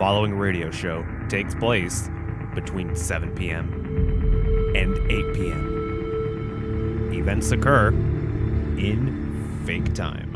Following radio show takes place between 7 p.m. and 8 p.m. Events occur in fake time.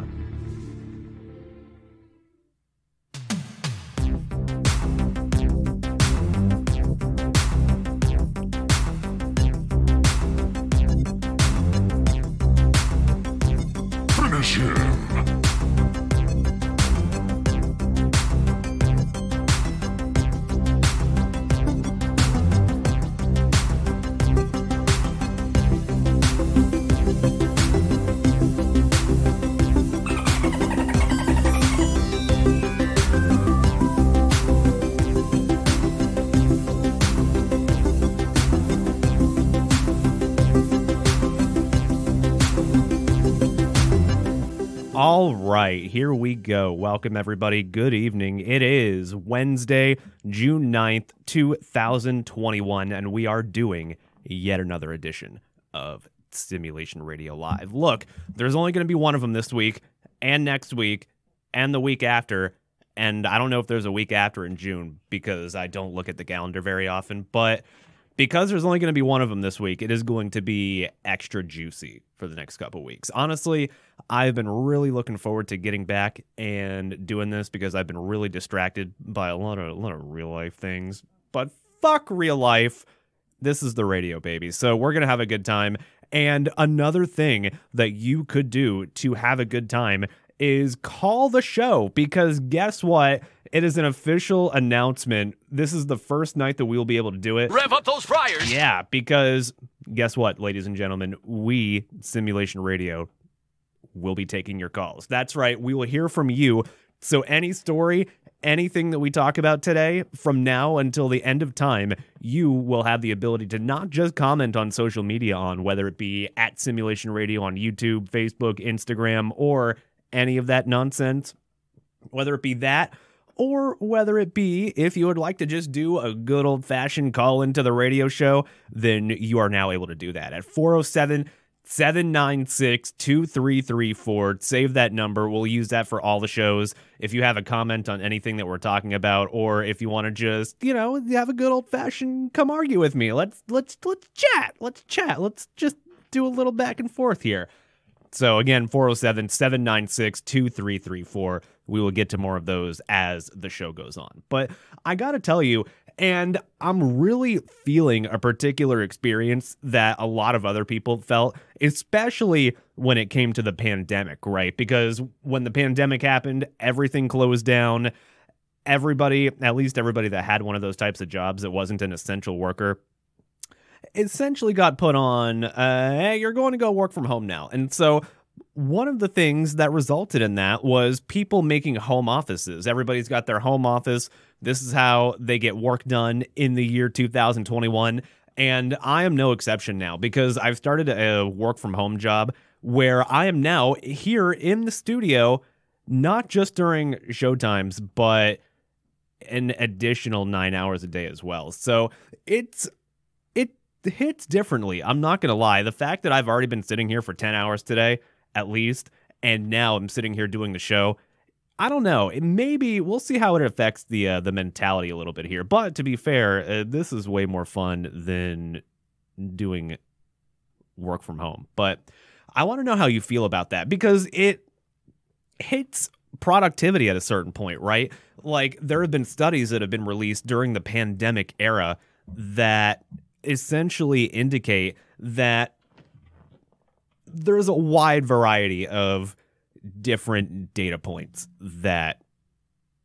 Right, here we go. Welcome, everybody. Good evening. It is Wednesday, June 9th, 2021, and we are doing yet another edition of Simulation Radio Live. Look, there's only going to be one of them this week, and next week, and the week after. And I don't know if there's a week after in June because I don't look at the calendar very often, but because there's only going to be one of them this week, it is going to be extra juicy for the next couple weeks. Honestly, I've been really looking forward to getting back and doing this because I've been really distracted by a lot of a lot of real life things. But fuck real life. This is the radio baby. So we're going to have a good time. And another thing that you could do to have a good time is call the show because guess what? It is an official announcement. This is the first night that we will be able to do it. Rev up those fryers. Yeah, because guess what, ladies and gentlemen? We, Simulation Radio, will be taking your calls. That's right. We will hear from you. So, any story, anything that we talk about today, from now until the end of time, you will have the ability to not just comment on social media on whether it be at Simulation Radio on YouTube, Facebook, Instagram, or any of that nonsense, whether it be that or whether it be if you would like to just do a good old fashioned call into the radio show, then you are now able to do that at 407 796 2334. Save that number. We'll use that for all the shows. If you have a comment on anything that we're talking about, or if you want to just, you know, have a good old fashioned come argue with me. Let's let's let's chat. Let's chat. Let's just do a little back and forth here. So again, 407 796 2334. We will get to more of those as the show goes on. But I got to tell you, and I'm really feeling a particular experience that a lot of other people felt, especially when it came to the pandemic, right? Because when the pandemic happened, everything closed down. Everybody, at least everybody that had one of those types of jobs that wasn't an essential worker, essentially got put on, uh, hey, you're going to go work from home now. And so one of the things that resulted in that was people making home offices. Everybody's got their home office. This is how they get work done in the year 2021. And I am no exception now because I've started a work from home job where I am now here in the studio, not just during showtimes, but an additional nine hours a day as well. So it's it hits differently. I'm not gonna lie. The fact that I've already been sitting here for 10 hours today, at least, and now I'm sitting here doing the show. I don't know. It maybe we'll see how it affects the uh, the mentality a little bit here. But to be fair, uh, this is way more fun than doing work from home. But I want to know how you feel about that because it hits productivity at a certain point, right? Like there have been studies that have been released during the pandemic era that essentially indicate that there's a wide variety of different data points that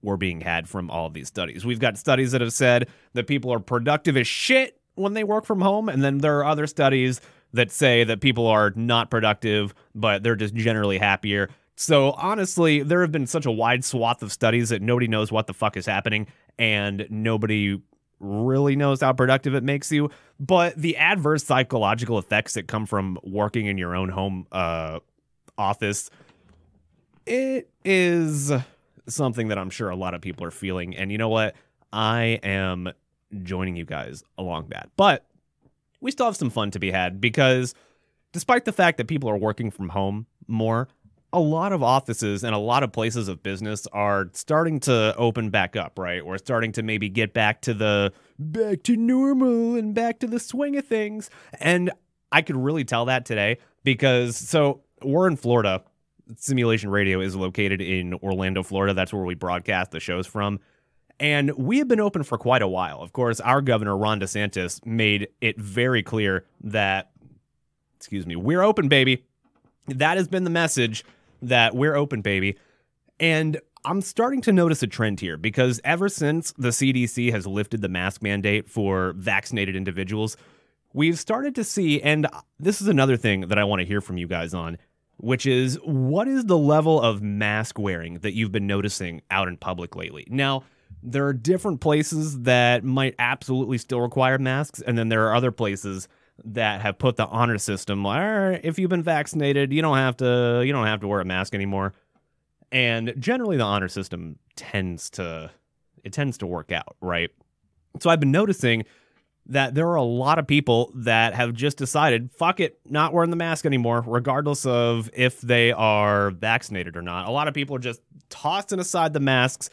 were being had from all these studies. We've got studies that have said that people are productive as shit when they work from home, and then there are other studies that say that people are not productive, but they're just generally happier. So honestly, there have been such a wide swath of studies that nobody knows what the fuck is happening, and nobody really knows how productive it makes you. But the adverse psychological effects that come from working in your own home uh, office, it is something that I'm sure a lot of people are feeling. And you know what? I am joining you guys along that. But we still have some fun to be had because despite the fact that people are working from home more, a lot of offices and a lot of places of business are starting to open back up, right? We're starting to maybe get back to the back to normal and back to the swing of things. And I could really tell that today because so we're in Florida. Simulation Radio is located in Orlando, Florida. That's where we broadcast the shows from. And we have been open for quite a while. Of course, our governor, Ron DeSantis, made it very clear that, excuse me, we're open, baby. That has been the message that we're open, baby. And I'm starting to notice a trend here because ever since the CDC has lifted the mask mandate for vaccinated individuals, we've started to see, and this is another thing that I want to hear from you guys on, which is what is the level of mask wearing that you've been noticing out in public lately? Now, there are different places that might absolutely still require masks, and then there are other places that have put the honor system. Right, if you've been vaccinated, you don't have to you don't have to wear a mask anymore. And generally, the honor system tends to it tends to work out, right? So I've been noticing that there are a lot of people that have just decided, fuck it, not wearing the mask anymore, regardless of if they are vaccinated or not. A lot of people are just tossing aside the masks,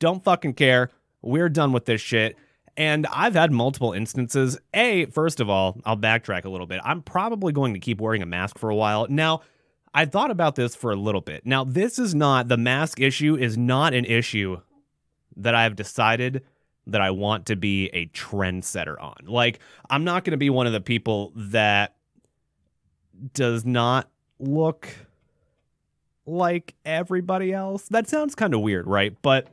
don't fucking care. We're done with this shit. And I've had multiple instances. A, first of all, I'll backtrack a little bit. I'm probably going to keep wearing a mask for a while. Now, I thought about this for a little bit. Now, this is not, the mask issue is not an issue that I've decided that I want to be a trendsetter on. Like, I'm not going to be one of the people that does not look like everybody else. That sounds kind of weird, right? But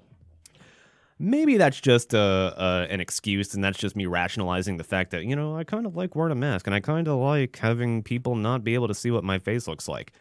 maybe that's just a, a, an excuse and that's just me rationalizing the fact that you know i kind of like wearing a mask and i kind of like having people not be able to see what my face looks like.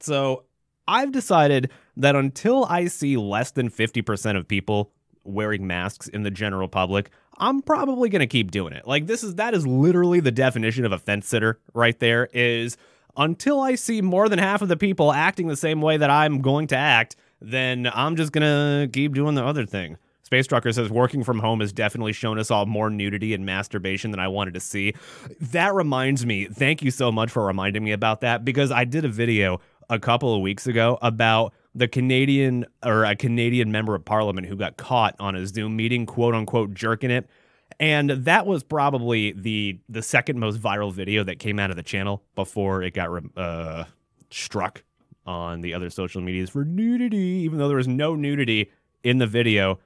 So i've decided that until i see less than 50% of people wearing masks in the general public i'm probably going to keep doing it. Like this is that is literally the definition of a fence sitter right there is until i see more than half of the people acting the same way that i'm going to act then i'm just going to keep doing the other thing Space Trucker says working from home has definitely shown us all more nudity and masturbation than I wanted to see. That reminds me, thank you so much for reminding me about that because I did a video a couple of weeks ago about the Canadian or a Canadian member of parliament who got caught on a Zoom meeting, quote unquote, jerking it. And that was probably the the second most viral video that came out of the channel before it got uh, struck on the other social medias for nudity, even though there was no nudity in the video.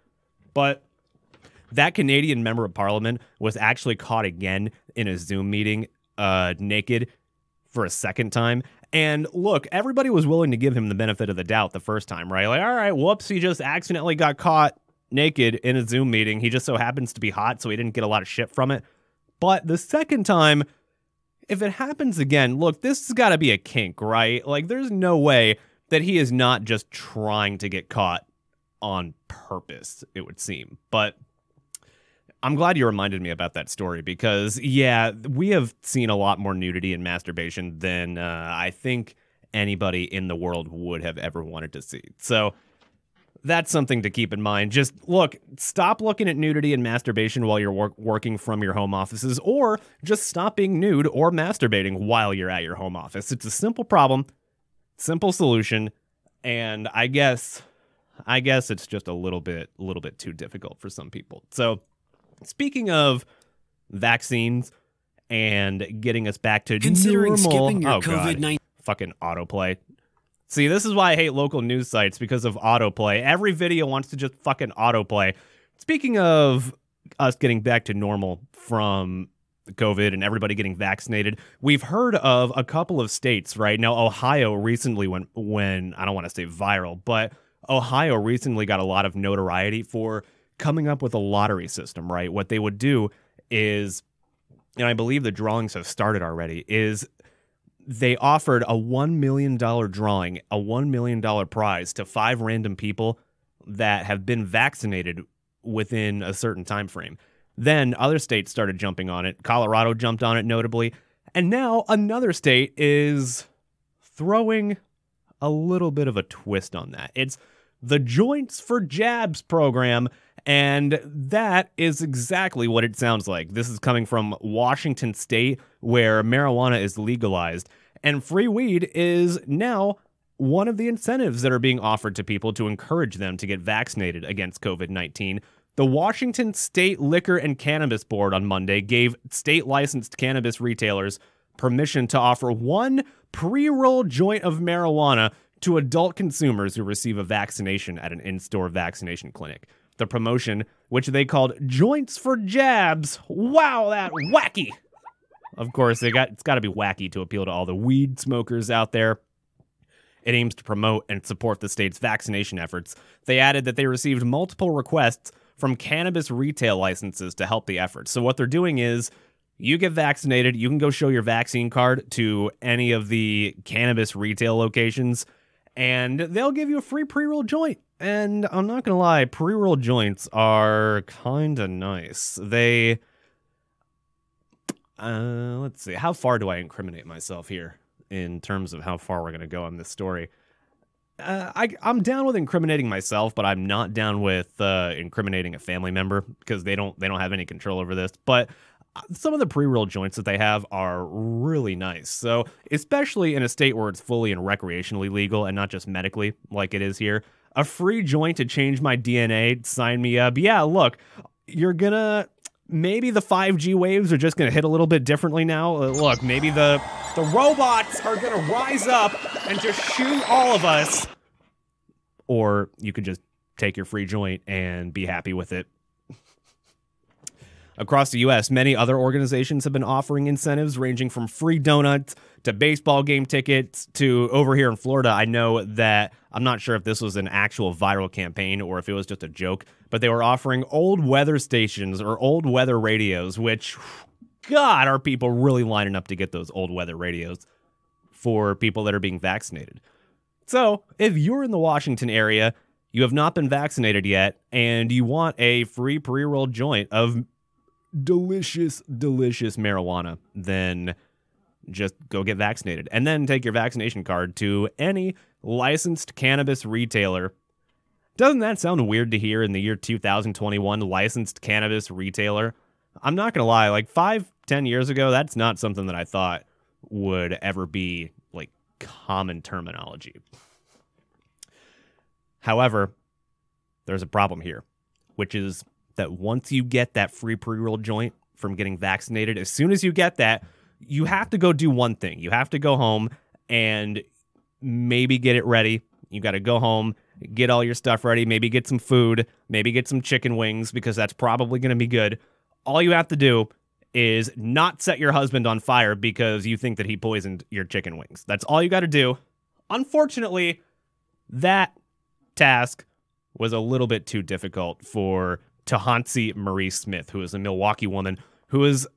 But that Canadian member of parliament was actually caught again in a Zoom meeting uh, naked for a second time. And look, everybody was willing to give him the benefit of the doubt the first time, right? Like, all right, whoops, he just accidentally got caught naked in a Zoom meeting. He just so happens to be hot, so he didn't get a lot of shit from it. But the second time, if it happens again, look, this has got to be a kink, right? Like, there's no way that he is not just trying to get caught on purpose, it would seem. But I'm glad you reminded me about that story because, yeah, we have seen a lot more nudity and masturbation than uh, I think anybody in the world would have ever wanted to see. So that's something to keep in mind. Just look, stop looking at nudity and masturbation while you're wor- working from your home offices, or just stop being nude or masturbating while you're at your home office. It's a simple problem, simple solution, and I guess I guess it's just a little bit a little bit too difficult for some people. So, speaking of vaccines and getting us back to Considering normal, skipping your oh, COVID-19 fucking autoplay. See, this is why I hate local news sites because of autoplay. Every video wants to just fucking autoplay. Speaking of us getting back to normal from COVID and everybody getting vaccinated, we've heard of a couple of states, right? Now, Ohio recently went when I don't want to say viral, but Ohio recently got a lot of notoriety for coming up with a lottery system, right? What they would do is, and I believe the drawings have started already, is they offered a $1 million drawing, a $1 million prize to five random people that have been vaccinated within a certain time frame. Then other states started jumping on it. Colorado jumped on it notably. And now another state is throwing a little bit of a twist on that. It's the Joints for Jabs program. And that is exactly what it sounds like. This is coming from Washington State, where marijuana is legalized, and free weed is now one of the incentives that are being offered to people to encourage them to get vaccinated against COVID 19. The Washington State Liquor and Cannabis Board on Monday gave state licensed cannabis retailers permission to offer one pre roll joint of marijuana to adult consumers who receive a vaccination at an in store vaccination clinic. The promotion, which they called Joints for Jabs, wow, that wacky. Of course, they got it's got to be wacky to appeal to all the weed smokers out there. It aims to promote and support the state's vaccination efforts. They added that they received multiple requests from cannabis retail licenses to help the effort. So what they're doing is you get vaccinated, you can go show your vaccine card to any of the cannabis retail locations and they'll give you a free pre-roll joint. And I'm not to lie, pre-roll joints are kind of nice. They uh, let's see. How far do I incriminate myself here in terms of how far we're to go on this story? Uh, I, I'm down with incriminating myself, but I'm not down with uh, incriminating a family member because they don't they don't have any control over this. But some of the pre-roll joints that they have are really nice. So, especially in a state where it's fully and recreationally legal and not just medically like it is here, a free joint to change my DNA, sign me up. Yeah, look, you're gonna maybe the 5G waves are just going to hit a little bit differently now. Uh, look, maybe the the robots are going to rise up and just shoot all of us. Or you could just take your free joint and be happy with it. Across the US, many other organizations have been offering incentives ranging from free donuts to baseball game tickets to over here in Florida. I know that I'm not sure if this was an actual viral campaign or if it was just a joke, but they were offering old weather stations or old weather radios, which, God, are people really lining up to get those old weather radios for people that are being vaccinated? So, if you're in the Washington area, you have not been vaccinated yet, and you want a free pre rolled joint of delicious, delicious marijuana, then just go get vaccinated and then take your vaccination card to any licensed cannabis retailer. Doesn't that sound weird to hear in the year 2021? Licensed cannabis retailer? I'm not going to lie, like five, ten years ago, that's not something that I thought would ever be like common terminology. However, there's a problem here, which is that once you get that free pre roll joint from getting vaccinated, as soon as you get that, you have to go do one thing. You have to go home and maybe get it ready. You got to go home, get all your stuff ready, maybe get some food, maybe get some chicken wings because that's probably going to be good. All you have to do is not set your husband on fire because you think that he poisoned your chicken wings. That's all you got to do. Unfortunately, that task was a little bit too difficult for Tahansi Marie Smith, who is a Milwaukee woman who is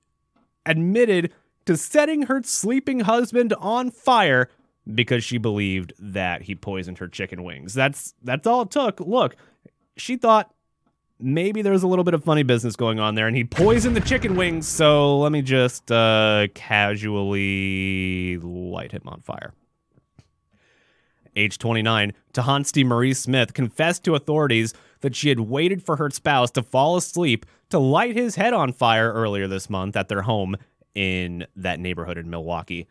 admitted to setting her sleeping husband on fire because she believed that he poisoned her chicken wings. That's that's all it took. Look, she thought maybe there's a little bit of funny business going on there and he poisoned the chicken wings, so let me just uh, casually light him on fire. Age 29, Tahansti Marie Smith confessed to authorities that she had waited for her spouse to fall asleep to light his head on fire earlier this month at their home in that neighborhood in Milwaukee.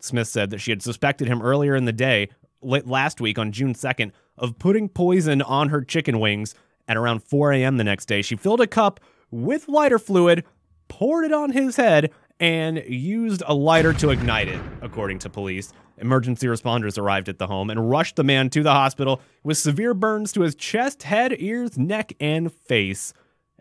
Smith said that she had suspected him earlier in the day, last week on June 2nd, of putting poison on her chicken wings. At around 4 a.m. the next day, she filled a cup with lighter fluid, poured it on his head, and used a lighter to ignite it, according to police. Emergency responders arrived at the home and rushed the man to the hospital with severe burns to his chest, head, ears, neck, and face.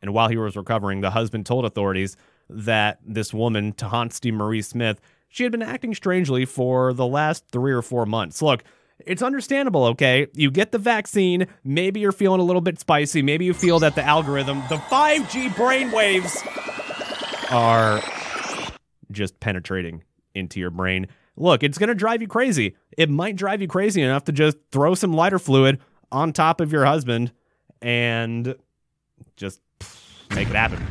And while he was recovering, the husband told authorities that this woman, Tahansti Marie Smith, she had been acting strangely for the last three or four months. Look, it's understandable, okay? You get the vaccine, maybe you're feeling a little bit spicy, maybe you feel that the algorithm, the 5G brainwaves, are just penetrating into your brain look, it's going to drive you crazy. It might drive you crazy enough to just throw some lighter fluid on top of your husband and just make it happen.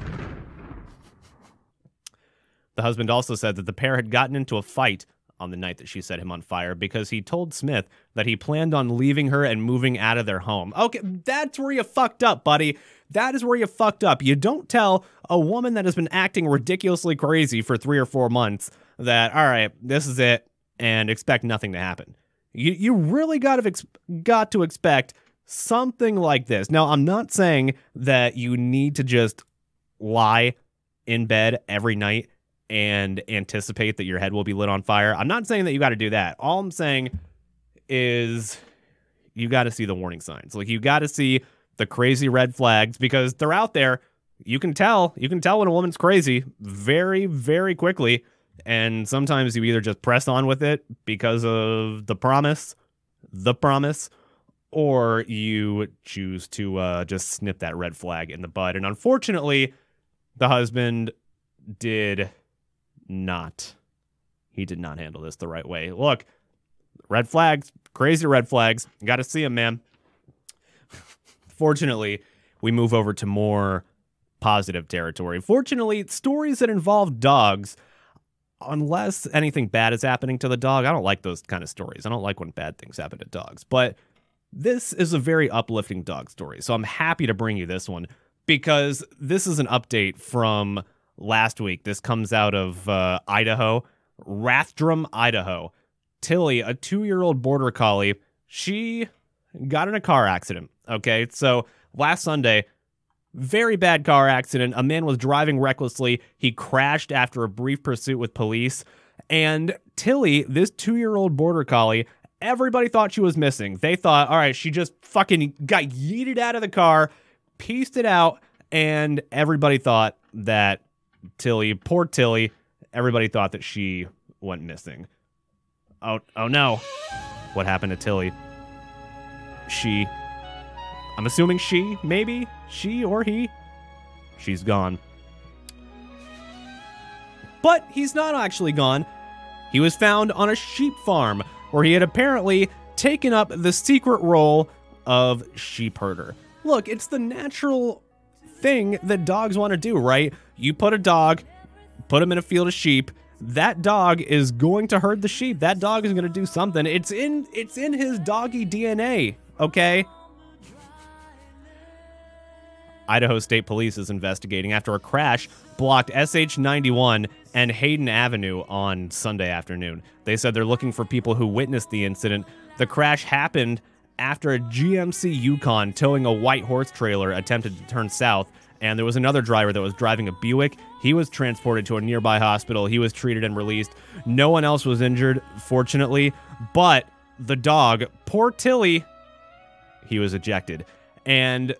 The husband also said that the pair had gotten into a fight on the night that she set him on fire because he told Smith that he planned on leaving her and moving out of their home. Okay, that's where you fucked up, buddy. That is where you fucked up. You don't tell a woman that has been acting ridiculously crazy for three or four months that, all right, this is it, and expect nothing to happen. you you really got to ex- got to expect something like this. Now, I'm not saying that you need to just lie in bed every night and anticipate that your head will be lit on fire. I'm not saying that you got to do that. All I'm saying is you got to see the warning signs. Like you got to see the crazy red flags because they're out there. You can tell. You can tell when a woman's crazy very, very quickly. And sometimes you either just press on with it because of the promise, the promise, or you choose to uh, just snip that red flag in the bud. And unfortunately, the husband did not. He did not handle this the right way. Look, red flags, crazy red flags. Got to see them, man. Fortunately, we move over to more positive territory. Fortunately, stories that involve dogs, unless anything bad is happening to the dog, I don't like those kind of stories. I don't like when bad things happen to dogs. But this is a very uplifting dog story. So I'm happy to bring you this one because this is an update from last week. This comes out of uh, Idaho, Rathdrum, Idaho. Tilly, a two year old border collie, she got in a car accident. Okay. So last Sunday, very bad car accident. A man was driving recklessly. He crashed after a brief pursuit with police. And Tilly, this two year old border collie, everybody thought she was missing. They thought, all right, she just fucking got yeeted out of the car, pieced it out, and everybody thought that Tilly, poor Tilly, everybody thought that she went missing. Oh, oh no. What happened to Tilly? She, I'm assuming she, maybe, she or he, she's gone. But he's not actually gone. He was found on a sheep farm where he had apparently taken up the secret role of sheep herder. Look, it's the natural thing that dogs want to do, right? You put a dog, put him in a field of sheep, that dog is going to herd the sheep. That dog is going to do something. It's in it's in his doggy DNA, okay? Idaho State Police is investigating after a crash blocked SH 91 and Hayden Avenue on Sunday afternoon. They said they're looking for people who witnessed the incident. The crash happened after a GMC Yukon towing a white horse trailer attempted to turn south, and there was another driver that was driving a Buick. He was transported to a nearby hospital. He was treated and released. No one else was injured, fortunately, but the dog, poor Tilly, he was ejected. And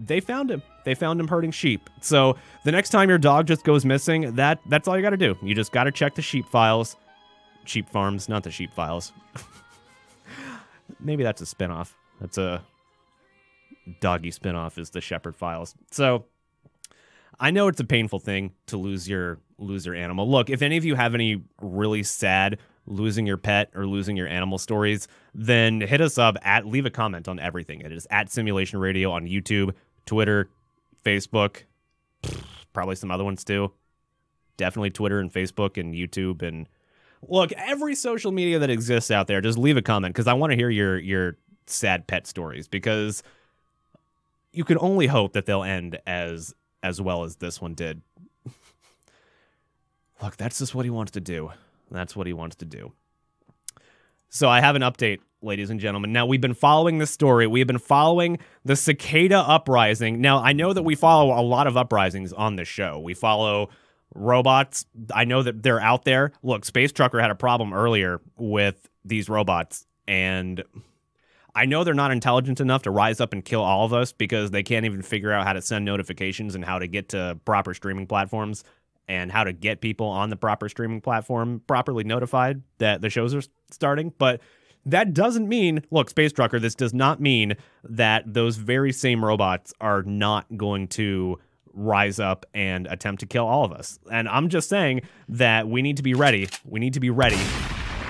they found him. They found him herding sheep. So the next time your dog just goes missing, that that's all you got to do. You just got to check the sheep files, sheep farms, not the sheep files. Maybe that's a spinoff. That's a doggy spinoff is the shepherd files. So I know it's a painful thing to lose your lose your animal. Look, if any of you have any really sad losing your pet or losing your animal stories, then hit us up at leave a comment on everything. It is at Simulation Radio on YouTube, Twitter, Facebook, probably some other ones too. Definitely Twitter and Facebook and YouTube and look, every social media that exists out there, just leave a comment because I want to hear your your sad pet stories because you can only hope that they'll end as as well as this one did. look, that's just what he wants to do. That's what he wants to do. So I have an update, ladies and gentlemen. Now we've been following this story. We have been following the cicada uprising. Now I know that we follow a lot of uprisings on this show. We follow robots. I know that they're out there. Look, Space Trucker had a problem earlier with these robots, and I know they're not intelligent enough to rise up and kill all of us because they can't even figure out how to send notifications and how to get to proper streaming platforms and how to get people on the proper streaming platform properly notified that the shows are starting. But that doesn't mean, look, Space Trucker, this does not mean that those very same robots are not going to rise up and attempt to kill all of us. And I'm just saying that we need to be ready. We need to be ready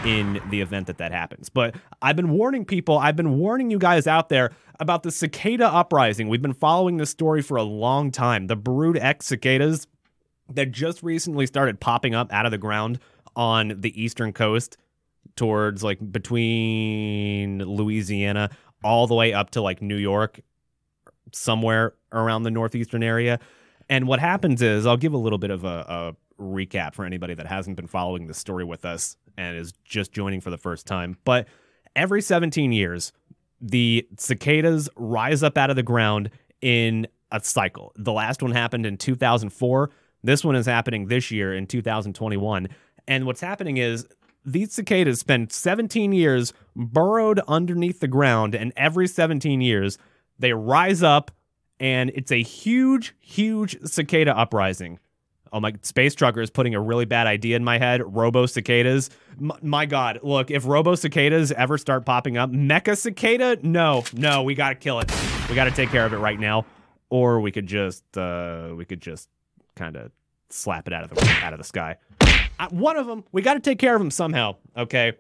in the event that that happens. But I've been warning people, I've been warning you guys out there about the cicada uprising. We've been following this story for a long time. The Brood X cicadas that just recently started popping up out of the ground on the eastern coast towards like between Louisiana all the way up to like New York somewhere around the northeastern area And what happens is, I'll give a little bit of a, a recap for anybody that hasn't been following the story with us and is just joining for the first time. But every 17 years, the cicadas rise up out of the ground in a cycle. The last one happened in 2004. This one is happening this year in 2021. And what's happening is these cicadas spend 17 years burrowed underneath the ground, and every 17 years, they rise up, and it's a huge, huge cicada uprising. Oh my, Space Trucker is putting a really bad idea in my head. Robo cicadas. M- my God, look, if Robo cicadas ever start popping up, Mecha cicada, no, no, we gotta kill it. We gotta take care of it right now, or we could just, uh, we could just kind of slap it out of the out of the sky. Uh, one of them, we got to take care of them somehow. Okay.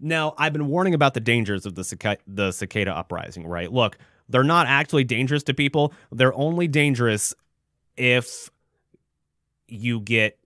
Now, I've been warning about the dangers of the cica- the cicada uprising. Right? Look, they're not actually dangerous to people. They're only dangerous if you get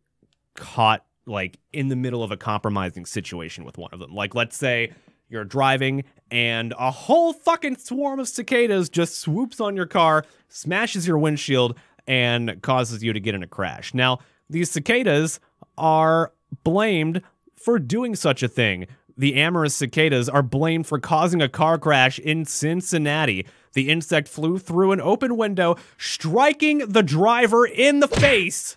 caught like in the middle of a compromising situation with one of them. Like, let's say you're driving and a whole fucking swarm of cicadas just swoops on your car, smashes your windshield, and causes you to get in a crash. Now, these cicadas are blamed for doing such a thing. The amorous cicadas are blamed for causing a car crash in Cincinnati. The insect flew through an open window, striking the driver in the face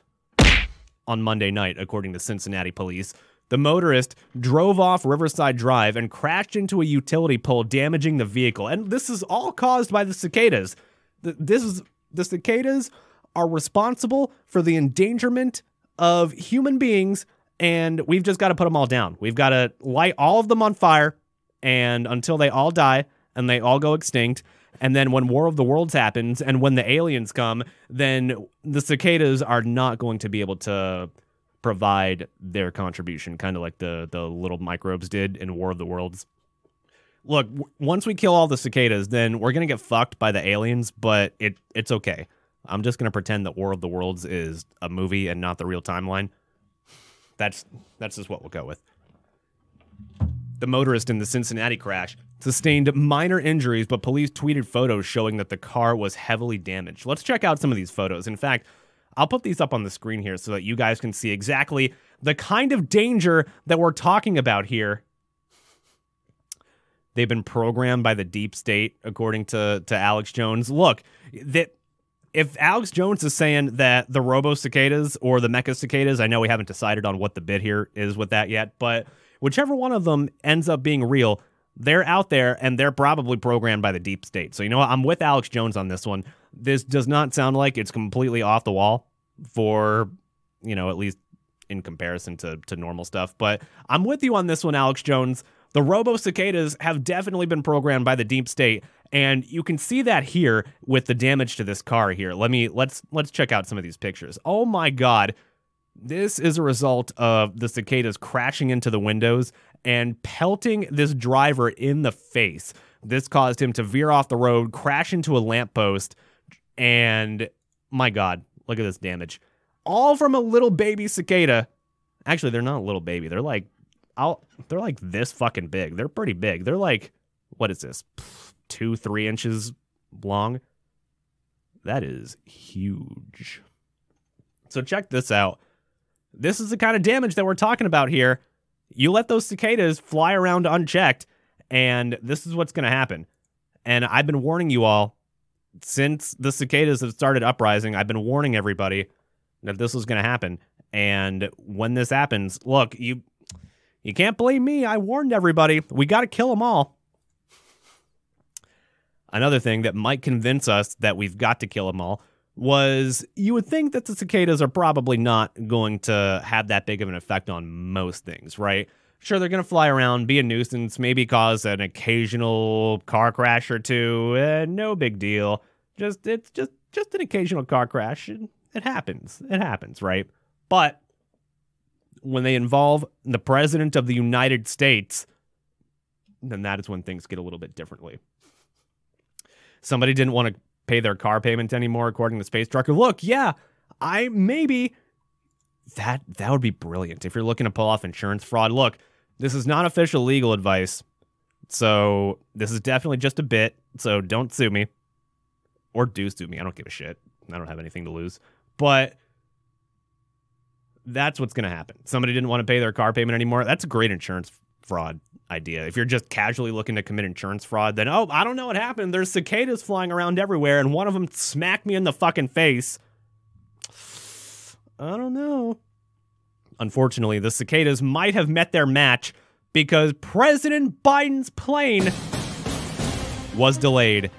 on Monday night, according to Cincinnati police. The motorist drove off Riverside Drive and crashed into a utility pole, damaging the vehicle. And this is all caused by the cicadas. This is the cicadas are responsible for the endangerment of human beings, and we've just got to put them all down. We've got to light all of them on fire, and until they all die and they all go extinct. And then when War of the Worlds happens and when the aliens come, then the cicadas are not going to be able to provide their contribution, kind of like the the little microbes did in War of the Worlds. Look, w- once we kill all the cicadas, then we're gonna get fucked by the aliens, but it it's okay. I'm just gonna pretend that War of the Worlds is a movie and not the real timeline. That's that's just what we'll go with. The motorist in the Cincinnati crash sustained minor injuries, but police tweeted photos showing that the car was heavily damaged. Let's check out some of these photos. In fact, I'll put these up on the screen here so that you guys can see exactly the kind of danger that we're talking about here. They've been programmed by the deep state, according to, to Alex Jones. Look, that if Alex Jones is saying that the Robo cicadas or the Mecha cicadas, I know we haven't decided on what the bit here is with that yet, but whichever one of them ends up being real, they're out there and they're probably programmed by the deep state. So, you know what? I'm with Alex Jones on this one. This does not sound like it's completely off the wall for, you know, at least in comparison to, to normal stuff. But I'm with you on this one, Alex Jones. The Robo cicadas have definitely been programmed by the deep state, and you can see that here with the damage to this car here. Let me let's let's check out some of these pictures. Oh my god. This is a result of the cicadas crashing into the windows and pelting this driver in the face. This caused him to veer off the road, crash into a lamppost, and my god, look at this damage. All from a little baby cicada. Actually, they're not a little baby. They're like I'll, they're like this fucking big. They're pretty big. They're like, what is this? Two, three inches long. That is huge. So check this out. This is the kind of damage that we're talking about here. You let those cicadas fly around unchecked, and this is what's going to happen. And I've been warning you all since the cicadas have started uprising. I've been warning everybody that this was going to happen. And when this happens, look, you you can't blame me. I warned everybody. We got to kill them all. Another thing that might convince us that we've got to kill them all was you would think that the cicadas are probably not going to have that big of an effect on most things, right? Sure, they're going to fly around, be a nuisance, maybe cause an occasional car crash or two. Eh, no big deal. Just it's just just an occasional car crash. It, it happens. It happens, right? But when they involve the president of the United States, then that is when things get a little bit differently. Somebody didn't want to pay their car payment anymore, according to Space Trucker. Look, yeah, I maybe that that would be brilliant if you're looking to pull off insurance fraud. Look, this is not official legal advice, so this is definitely just a bit. So don't sue me, or do sue me. I don't give a shit. I don't have anything to lose. But that's what's going to happen. Somebody didn't want to pay their car payment anymore. That's a great insurance fraud idea. If you're just casually looking to commit insurance fraud, then, oh, I don't know what happened. There's cicadas flying around everywhere, and one of them smacked me in the fucking face. I don't know. Unfortunately, the cicadas might have met their match because President Biden's plane was delayed.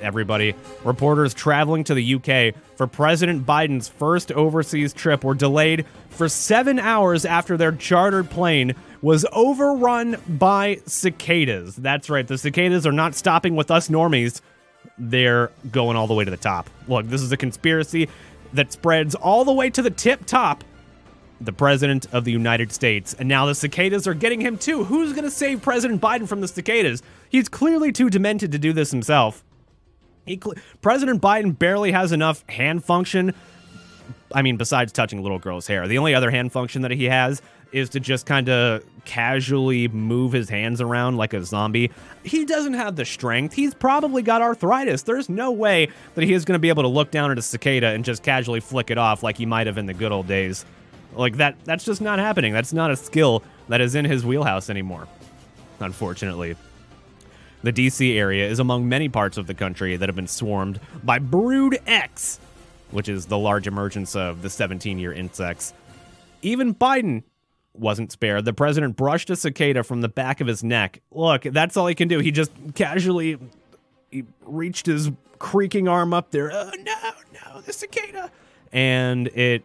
Everybody, reporters traveling to the UK for President Biden's first overseas trip were delayed for seven hours after their chartered plane was overrun by cicadas. That's right, the cicadas are not stopping with us normies, they're going all the way to the top. Look, this is a conspiracy that spreads all the way to the tip top the president of the United States. And now the cicadas are getting him too. Who's going to save President Biden from the cicadas? He's clearly too demented to do this himself. President Biden barely has enough hand function. I mean, besides touching little girl's hair, the only other hand function that he has is to just kind of casually move his hands around like a zombie. He doesn't have the strength. He's probably got arthritis. There's no way that he is going to be able to look down at a cicada and just casually flick it off like he might have in the good old days. Like that that's just not happening. That's not a skill that is in his wheelhouse anymore. Unfortunately. The DC area is among many parts of the country that have been swarmed by Brood X, which is the large emergence of the 17 year insects. Even Biden wasn't spared. The president brushed a cicada from the back of his neck. Look, that's all he can do. He just casually he reached his creaking arm up there. Oh no, no, the cicada. And it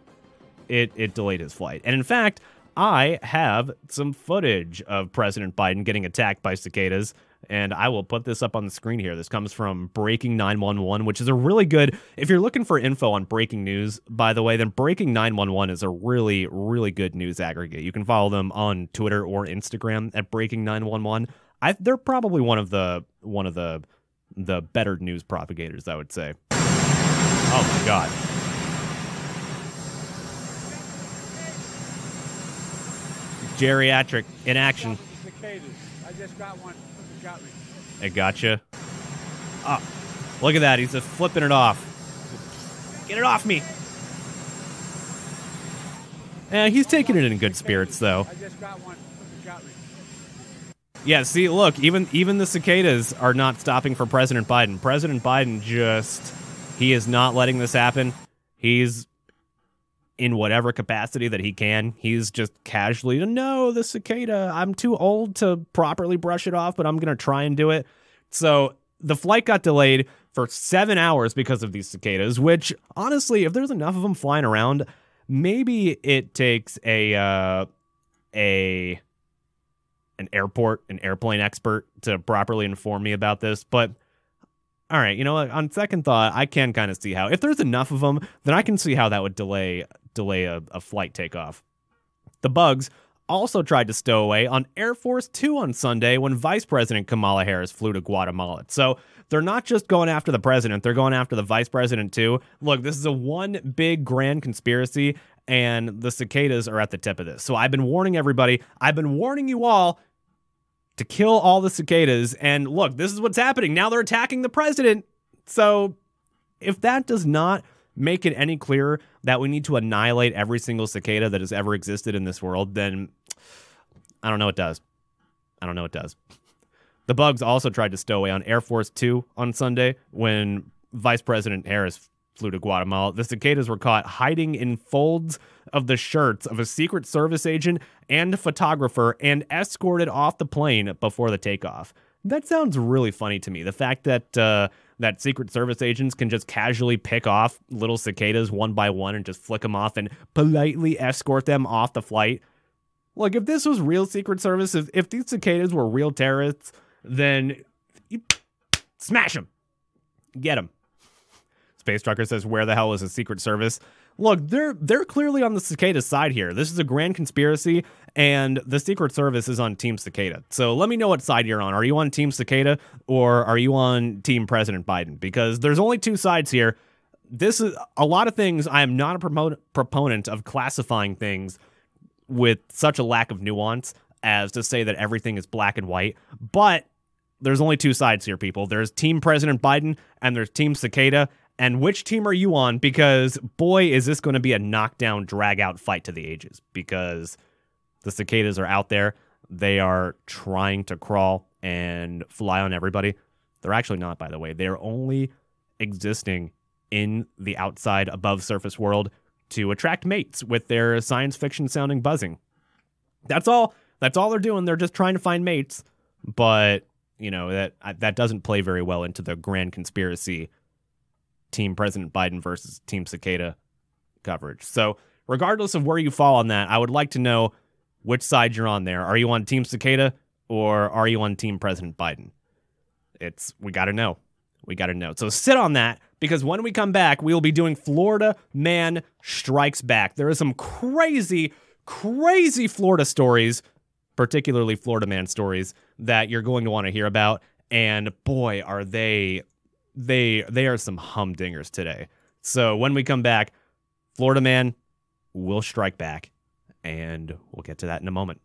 it it delayed his flight. And in fact, I have some footage of President Biden getting attacked by cicadas, and I will put this up on the screen here. This comes from Breaking 911, which is a really good. If you're looking for info on breaking news, by the way, then Breaking 911 is a really really good news aggregate. You can follow them on Twitter or Instagram at Breaking 911. I, they're probably one of the one of the the better news propagators, I would say. Oh my god. Geriatric in action. I just got one. Got me. It gotcha. Oh, look at that. He's just flipping it off. Get it off me. Eh, he's taking it in good spirits, though. I just got one. Yeah, see, look, even even the cicadas are not stopping for President Biden. President Biden just he is not letting this happen. He's in whatever capacity that he can. He's just casually, to no, the cicada. I'm too old to properly brush it off, but I'm going to try and do it. So the flight got delayed for seven hours because of these cicadas, which honestly, if there's enough of them flying around, maybe it takes a, uh, a, an airport, an airplane expert to properly inform me about this. But all right, you know what? On second thought, I can kind of see how if there's enough of them, then I can see how that would delay delay a, a flight takeoff. The bugs also tried to stow away on Air Force Two on Sunday when Vice President Kamala Harris flew to Guatemala. So they're not just going after the president, they're going after the vice president too. Look, this is a one big grand conspiracy, and the cicadas are at the tip of this. So I've been warning everybody, I've been warning you all to kill all the cicadas. And look, this is what's happening. Now they're attacking the president. So if that does not make it any clearer that we need to annihilate every single cicada that has ever existed in this world, then I don't know it does. I don't know it does. The bugs also tried to stow away on Air Force Two on Sunday when Vice President Harris flew to Guatemala. The cicadas were caught hiding in folds of the shirts of a Secret Service agent and photographer and escorted off the plane before the takeoff. That sounds really funny to me. The fact that uh, that Secret Service agents can just casually pick off little cicadas one by one and just flick them off and politely escort them off the flight. Like, if this was real Secret Service, if, if these cicadas were real terrorists, then you smash them, get them. Space Trucker says, "Where the hell is the Secret Service?" Look, they're they're clearly on the cicada side here. This is a grand conspiracy, and the Secret Service is on Team Cicada. So let me know what side you're on. Are you on Team Cicada or are you on Team President Biden? Because there's only two sides here. This is a lot of things. I am not a promo- proponent of classifying things with such a lack of nuance as to say that everything is black and white, but there's only two sides here, people. There's Team President Biden and there's Team Cicada, And which team are you on? Because boy, is this going to be a knockdown, drag out fight to the ages. Because the cicadas are out there. They are trying to crawl and fly on everybody. They're actually not, by the way. They're only existing in the outside, above surface world to attract mates with their science fiction sounding buzzing. That's all. That's all they're doing. They're just trying to find mates. But you know that that doesn't play very well into the grand conspiracy team president biden versus team cicada coverage. So regardless of where you fall on that i would like to know which side you're on there. Are you on team cicada or are you on team president biden? It's we got to know. We got to know. So sit on that because when we come back we will be doing florida man strikes back. There are some crazy crazy florida stories particularly Florida man stories that you're going to want to hear about. And boy, are they they they are some humdingers today. So when we come back, Florida man will strike back, and we'll get to that in a moment.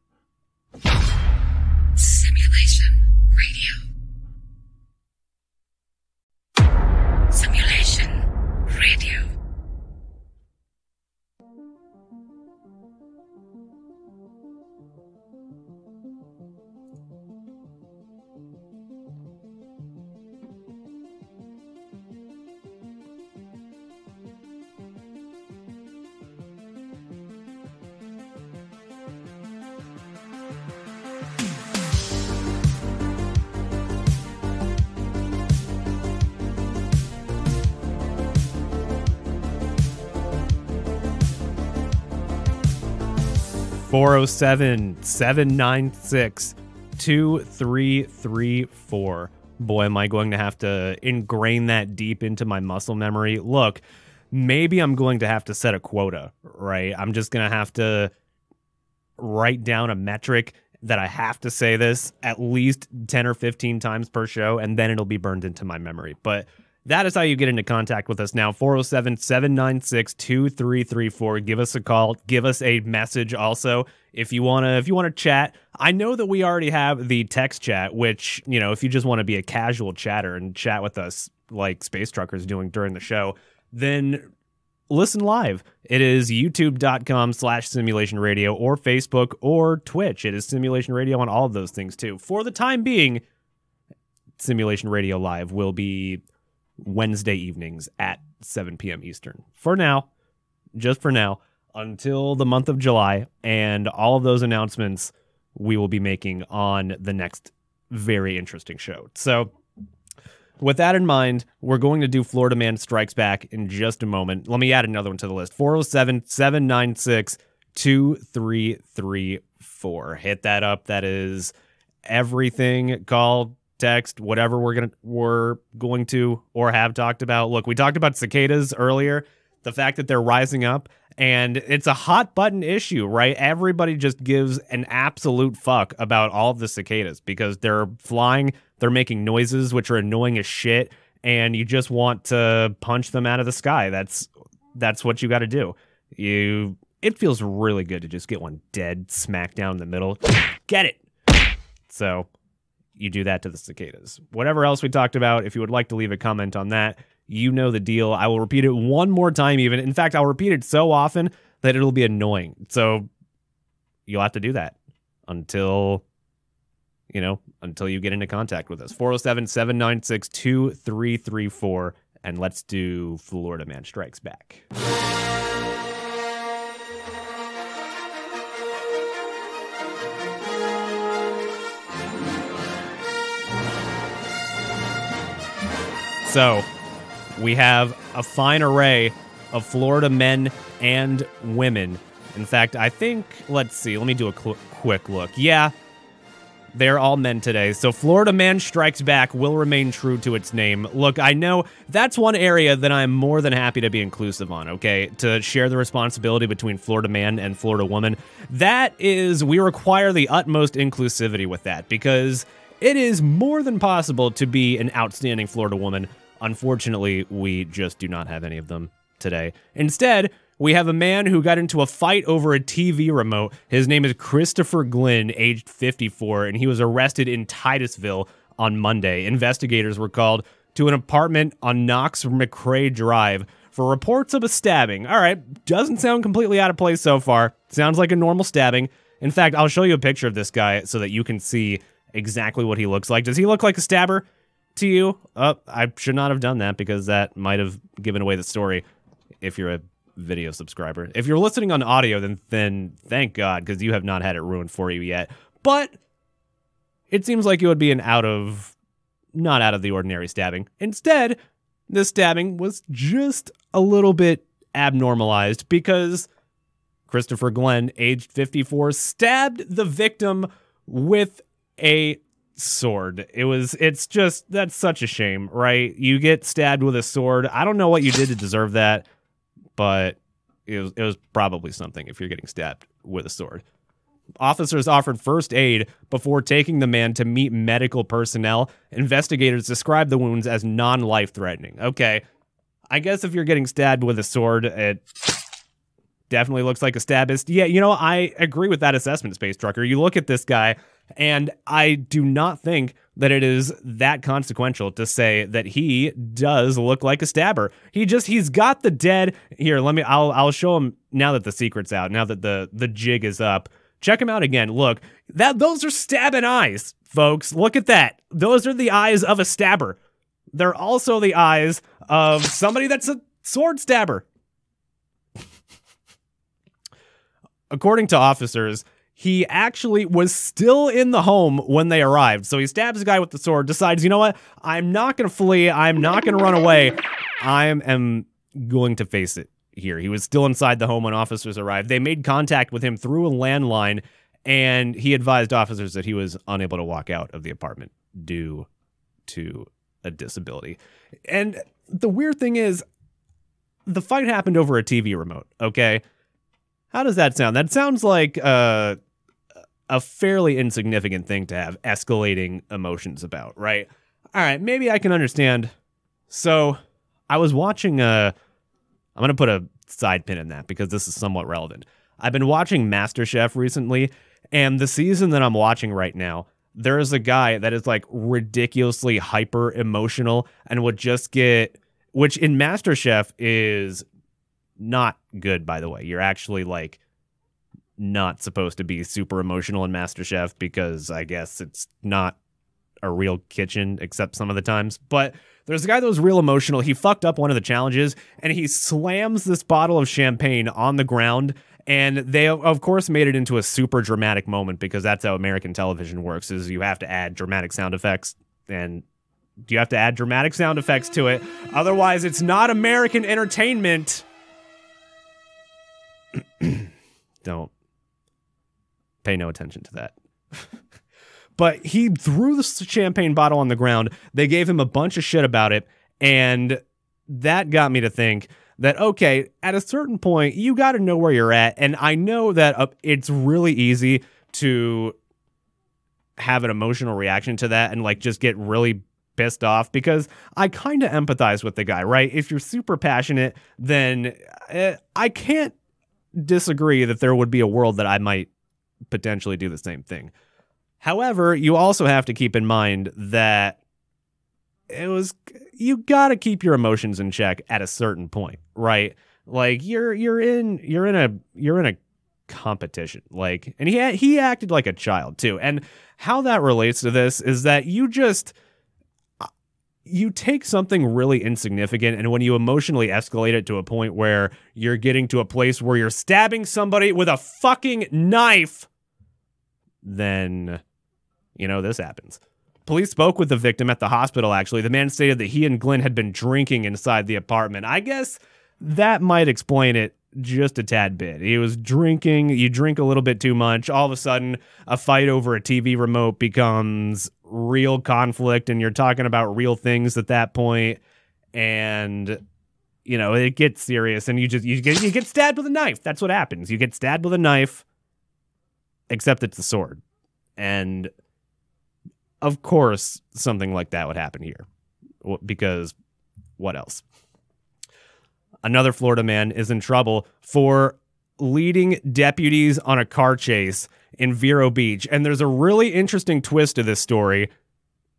407 796 2334. Boy, am I going to have to ingrain that deep into my muscle memory. Look, maybe I'm going to have to set a quota, right? I'm just going to have to write down a metric that I have to say this at least 10 or 15 times per show, and then it'll be burned into my memory. But that is how you get into contact with us now 407 796 2334. Give us a call, give us a message also. If you want to if you want to chat, I know that we already have the text chat which, you know, if you just want to be a casual chatter and chat with us like Space Truckers doing during the show, then listen live. It is youtube.com slash simulation radio or Facebook or Twitch. It is simulation radio on all of those things too. For the time being, simulation radio live will be Wednesday evenings at 7 p.m. Eastern. For now, just for now, until the month of July, and all of those announcements we will be making on the next very interesting show. So, with that in mind, we're going to do Florida Man Strikes Back in just a moment. Let me add another one to the list 407 796 2334. Hit that up. That is everything. Call, text, whatever we're gonna we're going to or have talked about. Look, we talked about cicadas earlier, the fact that they're rising up, and it's a hot button issue, right? Everybody just gives an absolute fuck about all of the cicadas because they're flying, they're making noises which are annoying as shit, and you just want to punch them out of the sky. That's that's what you got to do. You it feels really good to just get one dead smack down in the middle. Get it. So you do that to the cicadas. Whatever else we talked about, if you would like to leave a comment on that, you know the deal. I will repeat it one more time, even. In fact, I'll repeat it so often that it'll be annoying. So you'll have to do that until, you know, until you get into contact with us. 407 796 2334. And let's do Florida Man Strikes Back. So, we have a fine array of Florida men and women. In fact, I think, let's see, let me do a cl- quick look. Yeah, they're all men today. So, Florida Man Strikes Back will remain true to its name. Look, I know that's one area that I'm more than happy to be inclusive on, okay? To share the responsibility between Florida Man and Florida Woman. That is, we require the utmost inclusivity with that because it is more than possible to be an outstanding Florida woman. Unfortunately, we just do not have any of them today. Instead, we have a man who got into a fight over a TV remote. His name is Christopher Glynn, aged 54, and he was arrested in Titusville on Monday. Investigators were called to an apartment on Knox McRae Drive for reports of a stabbing. All right, doesn't sound completely out of place so far. Sounds like a normal stabbing. In fact, I'll show you a picture of this guy so that you can see exactly what he looks like. Does he look like a stabber to you? Oh, I should not have done that because that might have given away the story if you're a video subscriber. If you're listening on audio, then then thank God because you have not had it ruined for you yet. But it seems like it would be an out of not out of the ordinary stabbing. Instead, this stabbing was just a little bit abnormalized because Christopher Glenn, aged 54, stabbed the victim with a sword. It was it's just that's such a shame, right? You get stabbed with a sword. I don't know what you did to deserve that, but it was it was probably something if you're getting stabbed with a sword. Officers offered first aid before taking the man to meet medical personnel. Investigators described the wounds as non life threatening. Okay. I guess if you're getting stabbed with a sword, it definitely looks like a stabist. Yeah, you know, I agree with that assessment, Space Trucker. You look at this guy, and I do not think that it is that consequential to say that he does look like a stabber. He just he's got the dead here. Let me I'll I'll show him now that the secret's out. Now that the the jig is up. Check him out again. Look, that those are stabbing eyes, folks. Look at that. Those are the eyes of a stabber. They're also the eyes of somebody that's a sword stabber. According to officers, he actually was still in the home when they arrived. So he stabs the guy with the sword, decides, you know what? I'm not going to flee. I'm not going to run away. I am going to face it here. He was still inside the home when officers arrived. They made contact with him through a landline, and he advised officers that he was unable to walk out of the apartment due to a disability. And the weird thing is, the fight happened over a TV remote, okay? How does that sound? That sounds like uh, a fairly insignificant thing to have escalating emotions about, right? All right, maybe I can understand. So, I was watching uh I'm going to put a side pin in that because this is somewhat relevant. I've been watching MasterChef recently, and the season that I'm watching right now, there is a guy that is like ridiculously hyper emotional and would just get, which in MasterChef is not good, by the way. You're actually like not supposed to be super emotional in MasterChef because I guess it's not a real kitchen except some of the times. But there's a guy that was real emotional. He fucked up one of the challenges and he slams this bottle of champagne on the ground. And they, of course, made it into a super dramatic moment because that's how American television works: is you have to add dramatic sound effects, and you have to add dramatic sound effects to it. Otherwise, it's not American entertainment. Don't pay no attention to that. but he threw the champagne bottle on the ground. They gave him a bunch of shit about it. And that got me to think that, okay, at a certain point, you got to know where you're at. And I know that uh, it's really easy to have an emotional reaction to that and like just get really pissed off because I kind of empathize with the guy, right? If you're super passionate, then uh, I can't disagree that there would be a world that I might potentially do the same thing. However, you also have to keep in mind that it was you got to keep your emotions in check at a certain point, right? Like you're you're in you're in a you're in a competition. Like and he he acted like a child too. And how that relates to this is that you just uh, you take something really insignificant and when you emotionally escalate it to a point where you're getting to a place where you're stabbing somebody with a fucking knife then you know this happens. Police spoke with the victim at the hospital actually. The man stated that he and glenn had been drinking inside the apartment. I guess that might explain it just a tad bit. He was drinking you drink a little bit too much all of a sudden a fight over a tv remote becomes real conflict and you're talking about real things at that point and you know it gets serious and you just you get you get stabbed with a knife. That's what happens. You get stabbed with a knife except it's a sword and of course something like that would happen here because what else another Florida man is in trouble for leading deputies on a car chase in Vero Beach. And there's a really interesting twist to this story.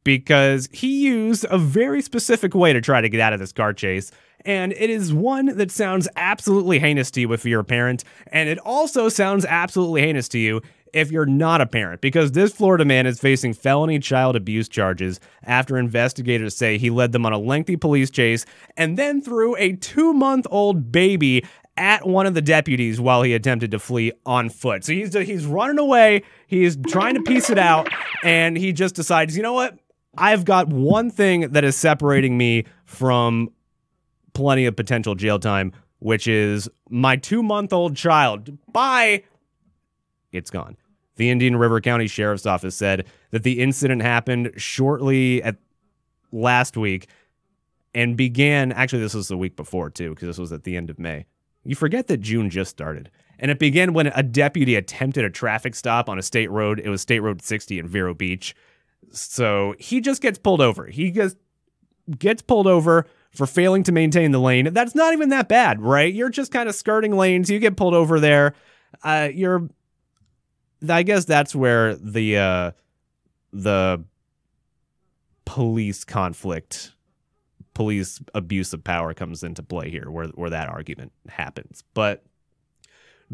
because he used a very specific way to try to get out of this car chase. And it is one that sounds absolutely heinous to you if you're a parent. And it also sounds absolutely heinous to you if you're not a parent, because this Florida man is facing felony child abuse charges after investigators say he led them on a lengthy police chase and then threw a two month old baby at one of the deputies while he attempted to flee on foot. So he's he's running away, he's trying to piece it out, and he just decides, you know what? I've got one thing that is separating me from plenty of potential jail time, which is my two month old child. Bye. It's gone. The Indian River County Sheriff's Office said that the incident happened shortly at last week and began actually this was the week before too because this was at the end of May. You forget that June just started. And it began when a deputy attempted a traffic stop on a state road. It was State Road 60 in Vero Beach. So he just gets pulled over. He just gets pulled over for failing to maintain the lane. That's not even that bad, right? You're just kind of skirting lanes. You get pulled over there. Uh, you're I guess that's where the uh, the police conflict, police abuse of power comes into play here, where where that argument happens. But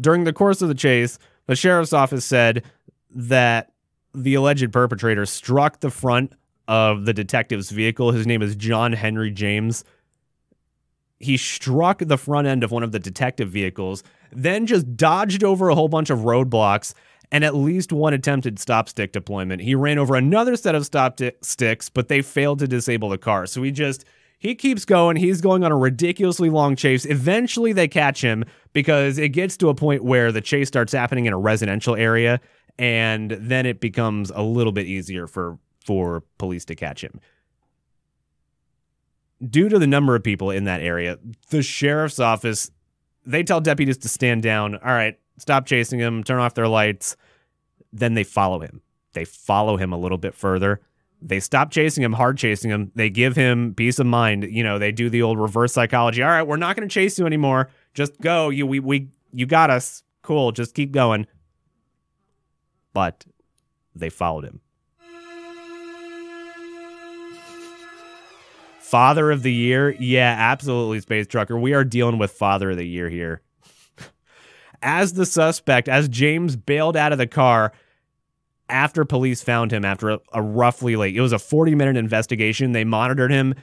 during the course of the chase, the sheriff's office said that the alleged perpetrator struck the front of the detective's vehicle. His name is John Henry James. He struck the front end of one of the detective vehicles, then just dodged over a whole bunch of roadblocks and at least one attempted stop stick deployment. He ran over another set of stop ti- sticks, but they failed to disable the car. So he just he keeps going. He's going on a ridiculously long chase. Eventually they catch him because it gets to a point where the chase starts happening in a residential area and then it becomes a little bit easier for for police to catch him. Due to the number of people in that area, the sheriff's office they tell deputies to stand down. All right, stop chasing him, turn off their lights. Then they follow him. They follow him a little bit further. They stop chasing him, hard chasing him. They give him peace of mind. You know, they do the old reverse psychology. All right, we're not going to chase you anymore. Just go. You we we you got us. Cool. Just keep going. But they followed him. Father of the year? Yeah, absolutely, Space Trucker. We are dealing with Father of the year here. As the suspect, as James bailed out of the car after police found him after a, a roughly like it was a 40 minute investigation. They monitored him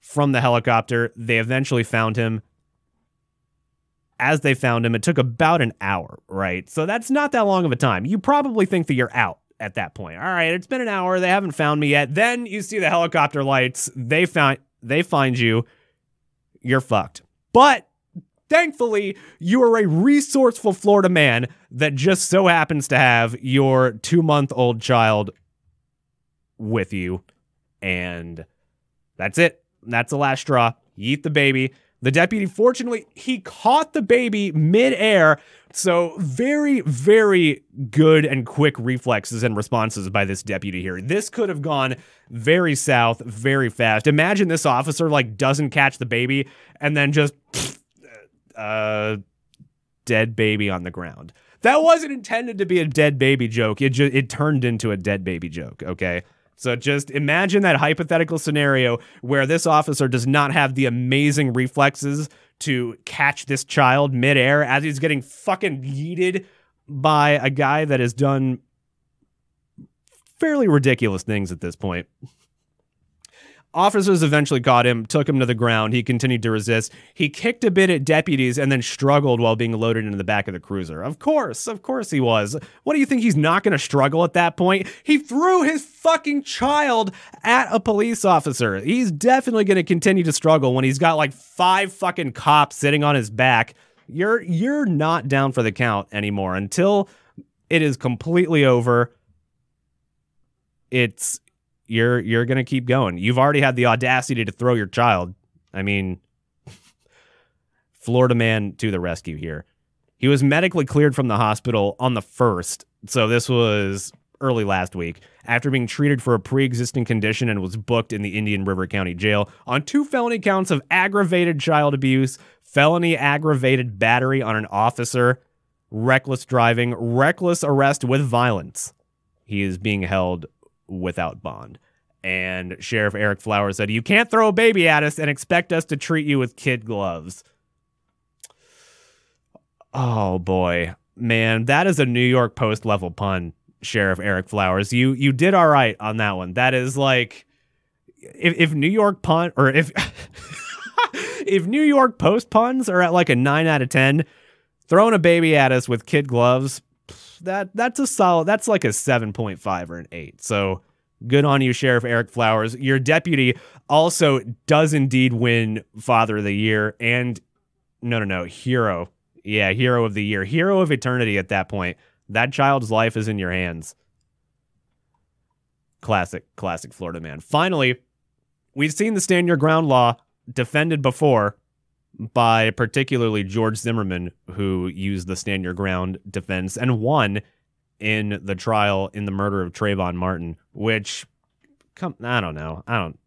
from the helicopter. They eventually found him. As they found him, it took about an hour, right? So that's not that long of a time. You probably think that you're out at that point. All right, it's been an hour. They haven't found me yet. Then you see the helicopter lights. They find they find you. You're fucked. But Thankfully, you are a resourceful Florida man that just so happens to have your two month old child with you. And that's it. That's the last straw. Eat the baby. The deputy, fortunately, he caught the baby midair. So, very, very good and quick reflexes and responses by this deputy here. This could have gone very south very fast. Imagine this officer, like, doesn't catch the baby and then just a dead baby on the ground. That wasn't intended to be a dead baby joke. It just it turned into a dead baby joke, okay? So just imagine that hypothetical scenario where this officer does not have the amazing reflexes to catch this child midair as he's getting fucking yeeted by a guy that has done fairly ridiculous things at this point. Officers eventually caught him, took him to the ground. He continued to resist. He kicked a bit at deputies and then struggled while being loaded into the back of the cruiser. Of course, of course he was. What do you think he's not going to struggle at that point? He threw his fucking child at a police officer. He's definitely going to continue to struggle when he's got like five fucking cops sitting on his back. You're you're not down for the count anymore until it is completely over. It's you're you're to keep going. You've already had the audacity to throw your child. I mean, Florida man to the rescue here. He was medically cleared from the hospital on the 1st. So this was early last week after being treated for a pre-existing condition and was booked in the Indian River County Jail on two felony counts of aggravated child abuse, felony aggravated battery on an officer, reckless driving, reckless arrest with violence. He is being held without bond. And Sheriff Eric Flowers said, You can't throw a baby at us and expect us to treat you with kid gloves. Oh boy. Man, that is a New York Post level pun, Sheriff Eric Flowers. You you did all right on that one. That is like if, if New York pun or if if New York Post puns are at like a nine out of ten, throwing a baby at us with kid gloves, that that's a solid. That's like a seven point five or an eight. So good on you, Sheriff Eric Flowers. Your deputy also does indeed win Father of the Year and no, no, no, hero. Yeah, hero of the year, hero of eternity. At that point, that child's life is in your hands. Classic, classic Florida man. Finally, we've seen the stand your ground law defended before by particularly George Zimmerman, who used the stand your ground defense and won in the trial in the murder of Trayvon Martin, which come I don't know. I don't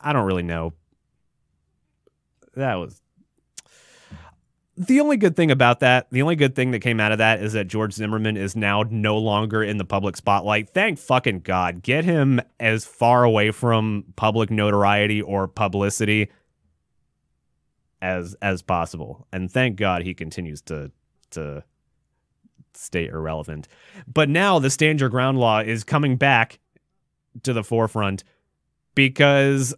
I don't really know. That was the only good thing about that, the only good thing that came out of that is that George Zimmerman is now no longer in the public spotlight. Thank fucking God. Get him as far away from public notoriety or publicity as as possible. And thank God he continues to to stay irrelevant. But now the stand your ground law is coming back to the forefront because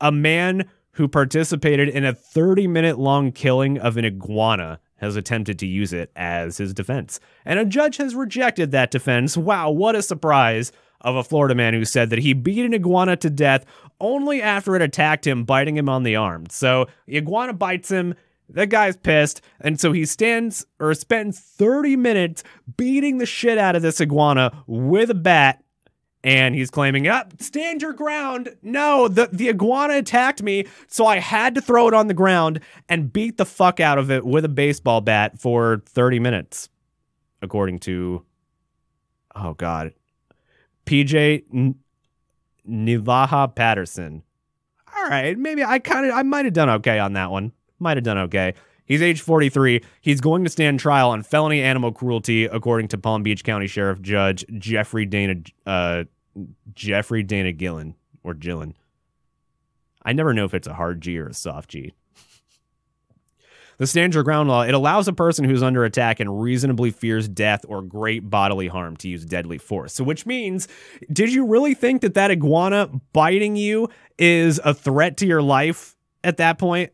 a man who participated in a 30 minute long killing of an iguana has attempted to use it as his defense. And a judge has rejected that defense. Wow, what a surprise of a Florida man who said that he beat an iguana to death only after it attacked him, biting him on the arm. So iguana bites him. That guy's pissed. And so he stands or spends 30 minutes beating the shit out of this iguana with a bat and he's claiming, up, stand your ground. No, the, the iguana attacked me, so I had to throw it on the ground and beat the fuck out of it with a baseball bat for 30 minutes, according to, oh God, PJ Nivaha Patterson. All right, maybe I kind of, I might have done okay on that one. Might have done okay. He's age 43. He's going to stand trial on felony animal cruelty, according to Palm Beach County Sheriff Judge Jeffrey Dana uh, Jeffrey Dana Gillen or Gillen. I never know if it's a hard G or a soft G. The stand your ground law, it allows a person who's under attack and reasonably fears death or great bodily harm to use deadly force. So which means, did you really think that that iguana biting you is a threat to your life at that point?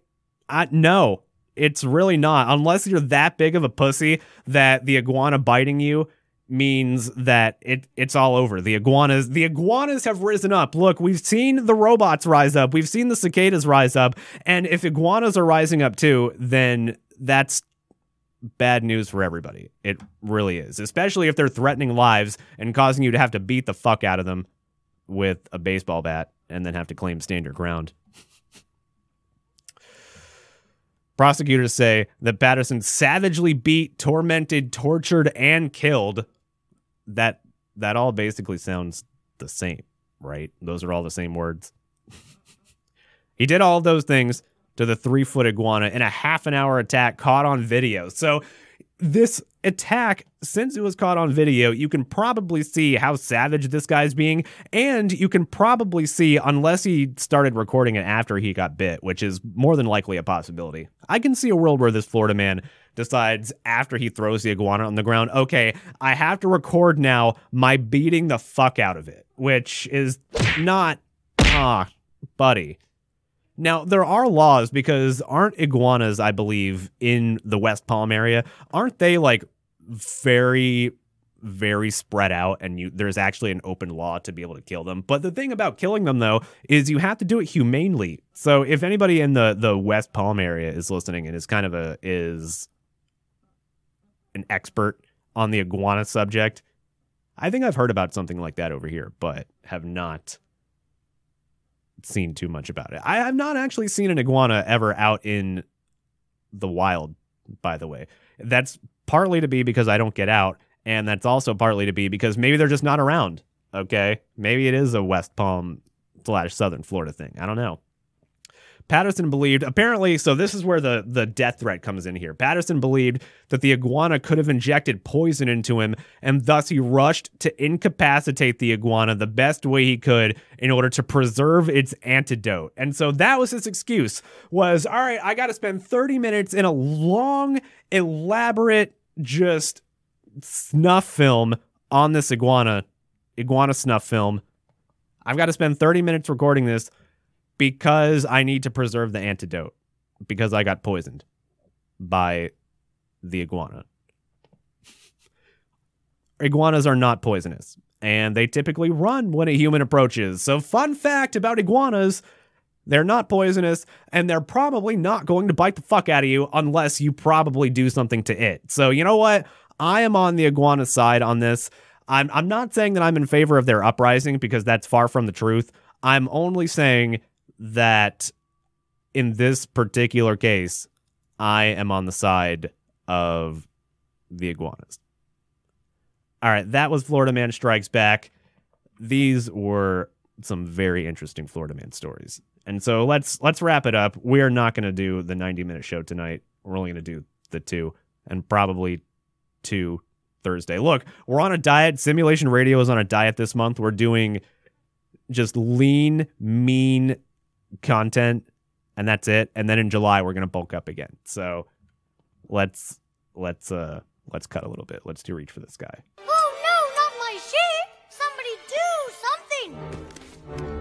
I, no, it's really not. Unless you're that big of a pussy that the iguana biting you means that it it's all over. The iguanas the iguanas have risen up. Look, we've seen the robots rise up. We've seen the cicadas rise up. And if iguanas are rising up too, then that's bad news for everybody. It really is. Especially if they're threatening lives and causing you to have to beat the fuck out of them with a baseball bat and then have to claim stand your ground. Prosecutors say that Patterson savagely beat, tormented, tortured, and killed. That that all basically sounds the same, right? Those are all the same words. he did all those things to the three foot iguana in a half an hour attack caught on video. So this attack, since it was caught on video, you can probably see how savage this guy's being. And you can probably see, unless he started recording it after he got bit, which is more than likely a possibility. I can see a world where this Florida man decides after he throws the iguana on the ground, okay, I have to record now my beating the fuck out of it, which is not, ah, buddy. Now, there are laws because aren't iguanas, I believe, in the West Palm area, aren't they like very very spread out and you there's actually an open law to be able to kill them. But the thing about killing them though is you have to do it humanely. So if anybody in the the West Palm area is listening and is kind of a is an expert on the iguana subject, I think I've heard about something like that over here, but have not seen too much about it. I have not actually seen an iguana ever out in the wild, by the way. That's partly to be because I don't get out, and that's also partly to be because maybe they're just not around. Okay. Maybe it is a West Palm slash Southern Florida thing. I don't know. Patterson believed apparently. So this is where the the death threat comes in here. Patterson believed that the iguana could have injected poison into him, and thus he rushed to incapacitate the iguana the best way he could in order to preserve its antidote. And so that was his excuse. Was all right. I got to spend thirty minutes in a long, elaborate, just snuff film on this iguana, iguana snuff film. I've got to spend 30 minutes recording this because I need to preserve the antidote because I got poisoned by the iguana. Iguanas are not poisonous and they typically run when a human approaches. So, fun fact about iguanas they're not poisonous and they're probably not going to bite the fuck out of you unless you probably do something to it. So, you know what? I am on the iguana side on this. I'm, I'm not saying that I'm in favor of their uprising because that's far from the truth. I'm only saying that in this particular case, I am on the side of the iguanas. All right, that was Florida Man Strikes Back. These were some very interesting Florida Man stories. And so let's let's wrap it up. We're not going to do the 90 minute show tonight. We're only going to do the two and probably two Thursday. Look, we're on a diet. Simulation Radio is on a diet this month. We're doing just lean, mean content, and that's it. And then in July, we're gonna bulk up again. So let's let's uh let's cut a little bit. Let's do reach for this guy. Oh no, not my shit! Somebody do something!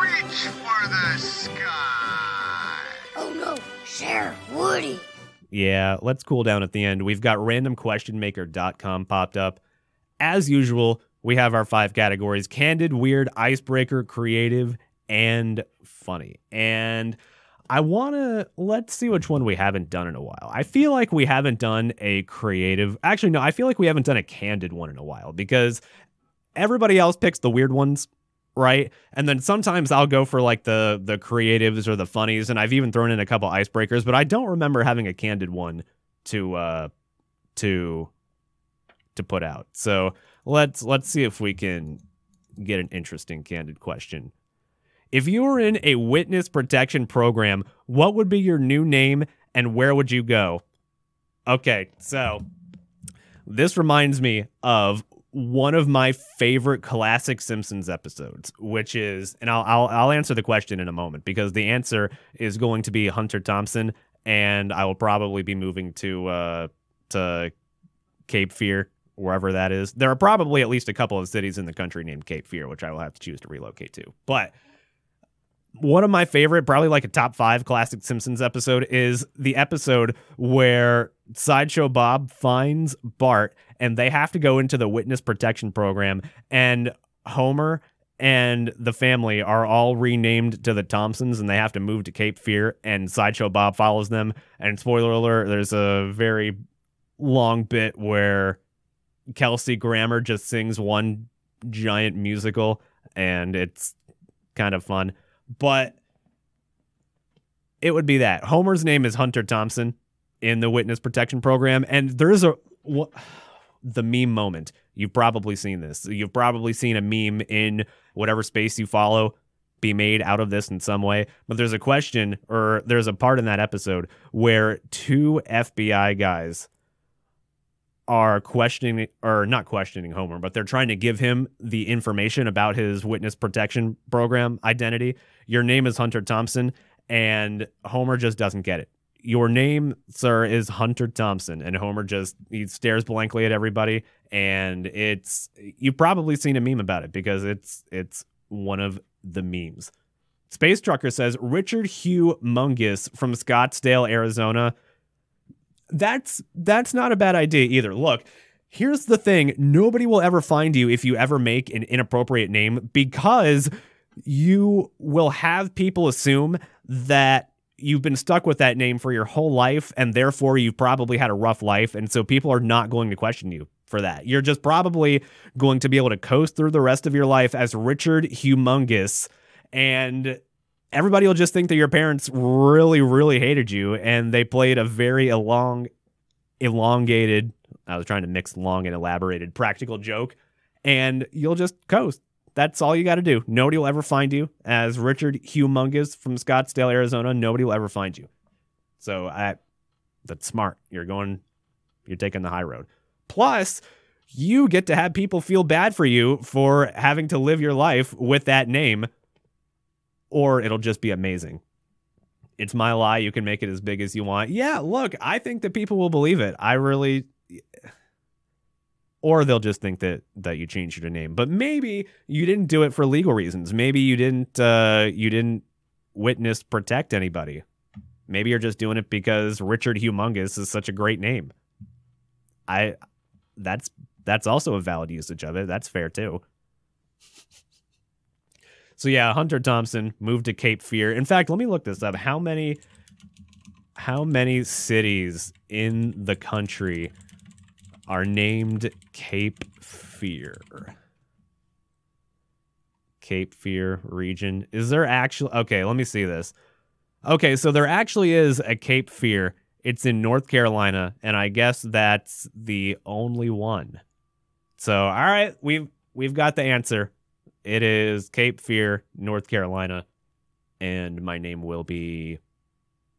Reach for the sky. Oh no, Sheriff Woody! Yeah, let's cool down at the end. We've got randomquestionmaker.com popped up. As usual, we have our five categories candid, weird, icebreaker, creative, and funny. And I want to let's see which one we haven't done in a while. I feel like we haven't done a creative. Actually, no, I feel like we haven't done a candid one in a while because everybody else picks the weird ones, right? And then sometimes I'll go for like the the creatives or the funnies, and I've even thrown in a couple icebreakers, but I don't remember having a candid one to uh to to put out. So let's let's see if we can get an interesting candid question. If you were in a witness protection program, what would be your new name and where would you go? Okay, so this reminds me of one of my favorite classic Simpsons episodes, which is, and I'll, I'll I'll answer the question in a moment because the answer is going to be Hunter Thompson, and I will probably be moving to uh to Cape Fear, wherever that is. There are probably at least a couple of cities in the country named Cape Fear, which I will have to choose to relocate to. But one of my favorite, probably like a top five classic Simpsons episode, is the episode where Sideshow Bob finds Bart and they have to go into the witness protection program, and Homer and the family are all renamed to the Thompsons and they have to move to Cape Fear, and Sideshow Bob follows them. And spoiler alert, there's a very long bit where Kelsey Grammer just sings one giant musical, and it's kind of fun but it would be that Homer's name is Hunter Thompson in the witness protection program, and there's a what, the meme moment. You've probably seen this. You've probably seen a meme in whatever space you follow be made out of this in some way. But there's a question, or there's a part in that episode where two FBI guys are questioning or not questioning Homer, but they're trying to give him the information about his witness protection program identity. Your name is Hunter Thompson, and Homer just doesn't get it. Your name, sir, is Hunter Thompson, and Homer just he stares blankly at everybody, and it's you've probably seen a meme about it because it's it's one of the memes. Space Trucker says Richard Hugh Mungus from Scottsdale, Arizona that's that's not a bad idea either. Look, here's the thing, nobody will ever find you if you ever make an inappropriate name because you will have people assume that you've been stuck with that name for your whole life and therefore you've probably had a rough life and so people are not going to question you for that. You're just probably going to be able to coast through the rest of your life as Richard Humongous and everybody will just think that your parents really, really hated you and they played a very elong, elongated, I was trying to mix long and elaborated practical joke, and you'll just coast. That's all you got to do. Nobody will ever find you as Richard Humongous from Scottsdale, Arizona. Nobody will ever find you. So I, that's smart. You're going, you're taking the high road. Plus, you get to have people feel bad for you for having to live your life with that name, or it'll just be amazing. It's my lie. You can make it as big as you want. Yeah, look, I think that people will believe it. I really or they'll just think that that you changed your name. But maybe you didn't do it for legal reasons. Maybe you didn't uh you didn't witness protect anybody. Maybe you're just doing it because Richard Humongous is such a great name. I that's that's also a valid usage of it. That's fair too. So yeah, Hunter Thompson moved to Cape Fear. In fact, let me look this up. How many how many cities in the country are named Cape Fear? Cape Fear region. Is there actually Okay, let me see this. Okay, so there actually is a Cape Fear. It's in North Carolina, and I guess that's the only one. So, all right, we've we've got the answer. It is Cape Fear, North Carolina, and my name will be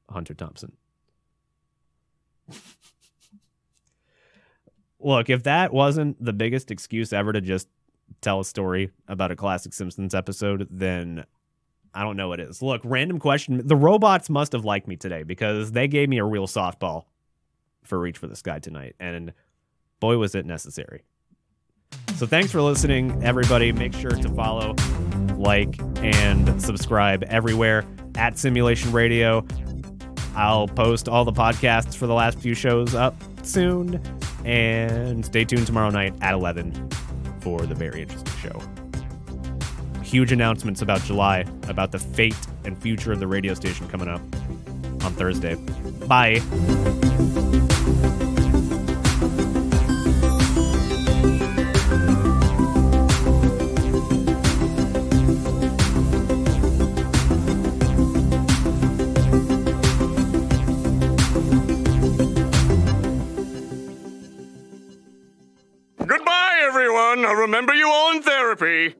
Hunter Thompson. Look, if that wasn't the biggest excuse ever to just tell a story about a classic Simpsons episode, then I don't know what is. Look, random question. The robots must have liked me today because they gave me a real softball for Reach for the Sky tonight. And boy, was it necessary. So thanks for listening, everybody. Make sure to follow, like, and subscribe everywhere at Simulation Radio. I'll post all the podcasts for the last few shows up soon. And stay tuned tomorrow night at 11 for the very interesting show. Huge announcements about July, about the fate and future of the radio station coming up on Thursday. Bye. Remember you all in therapy.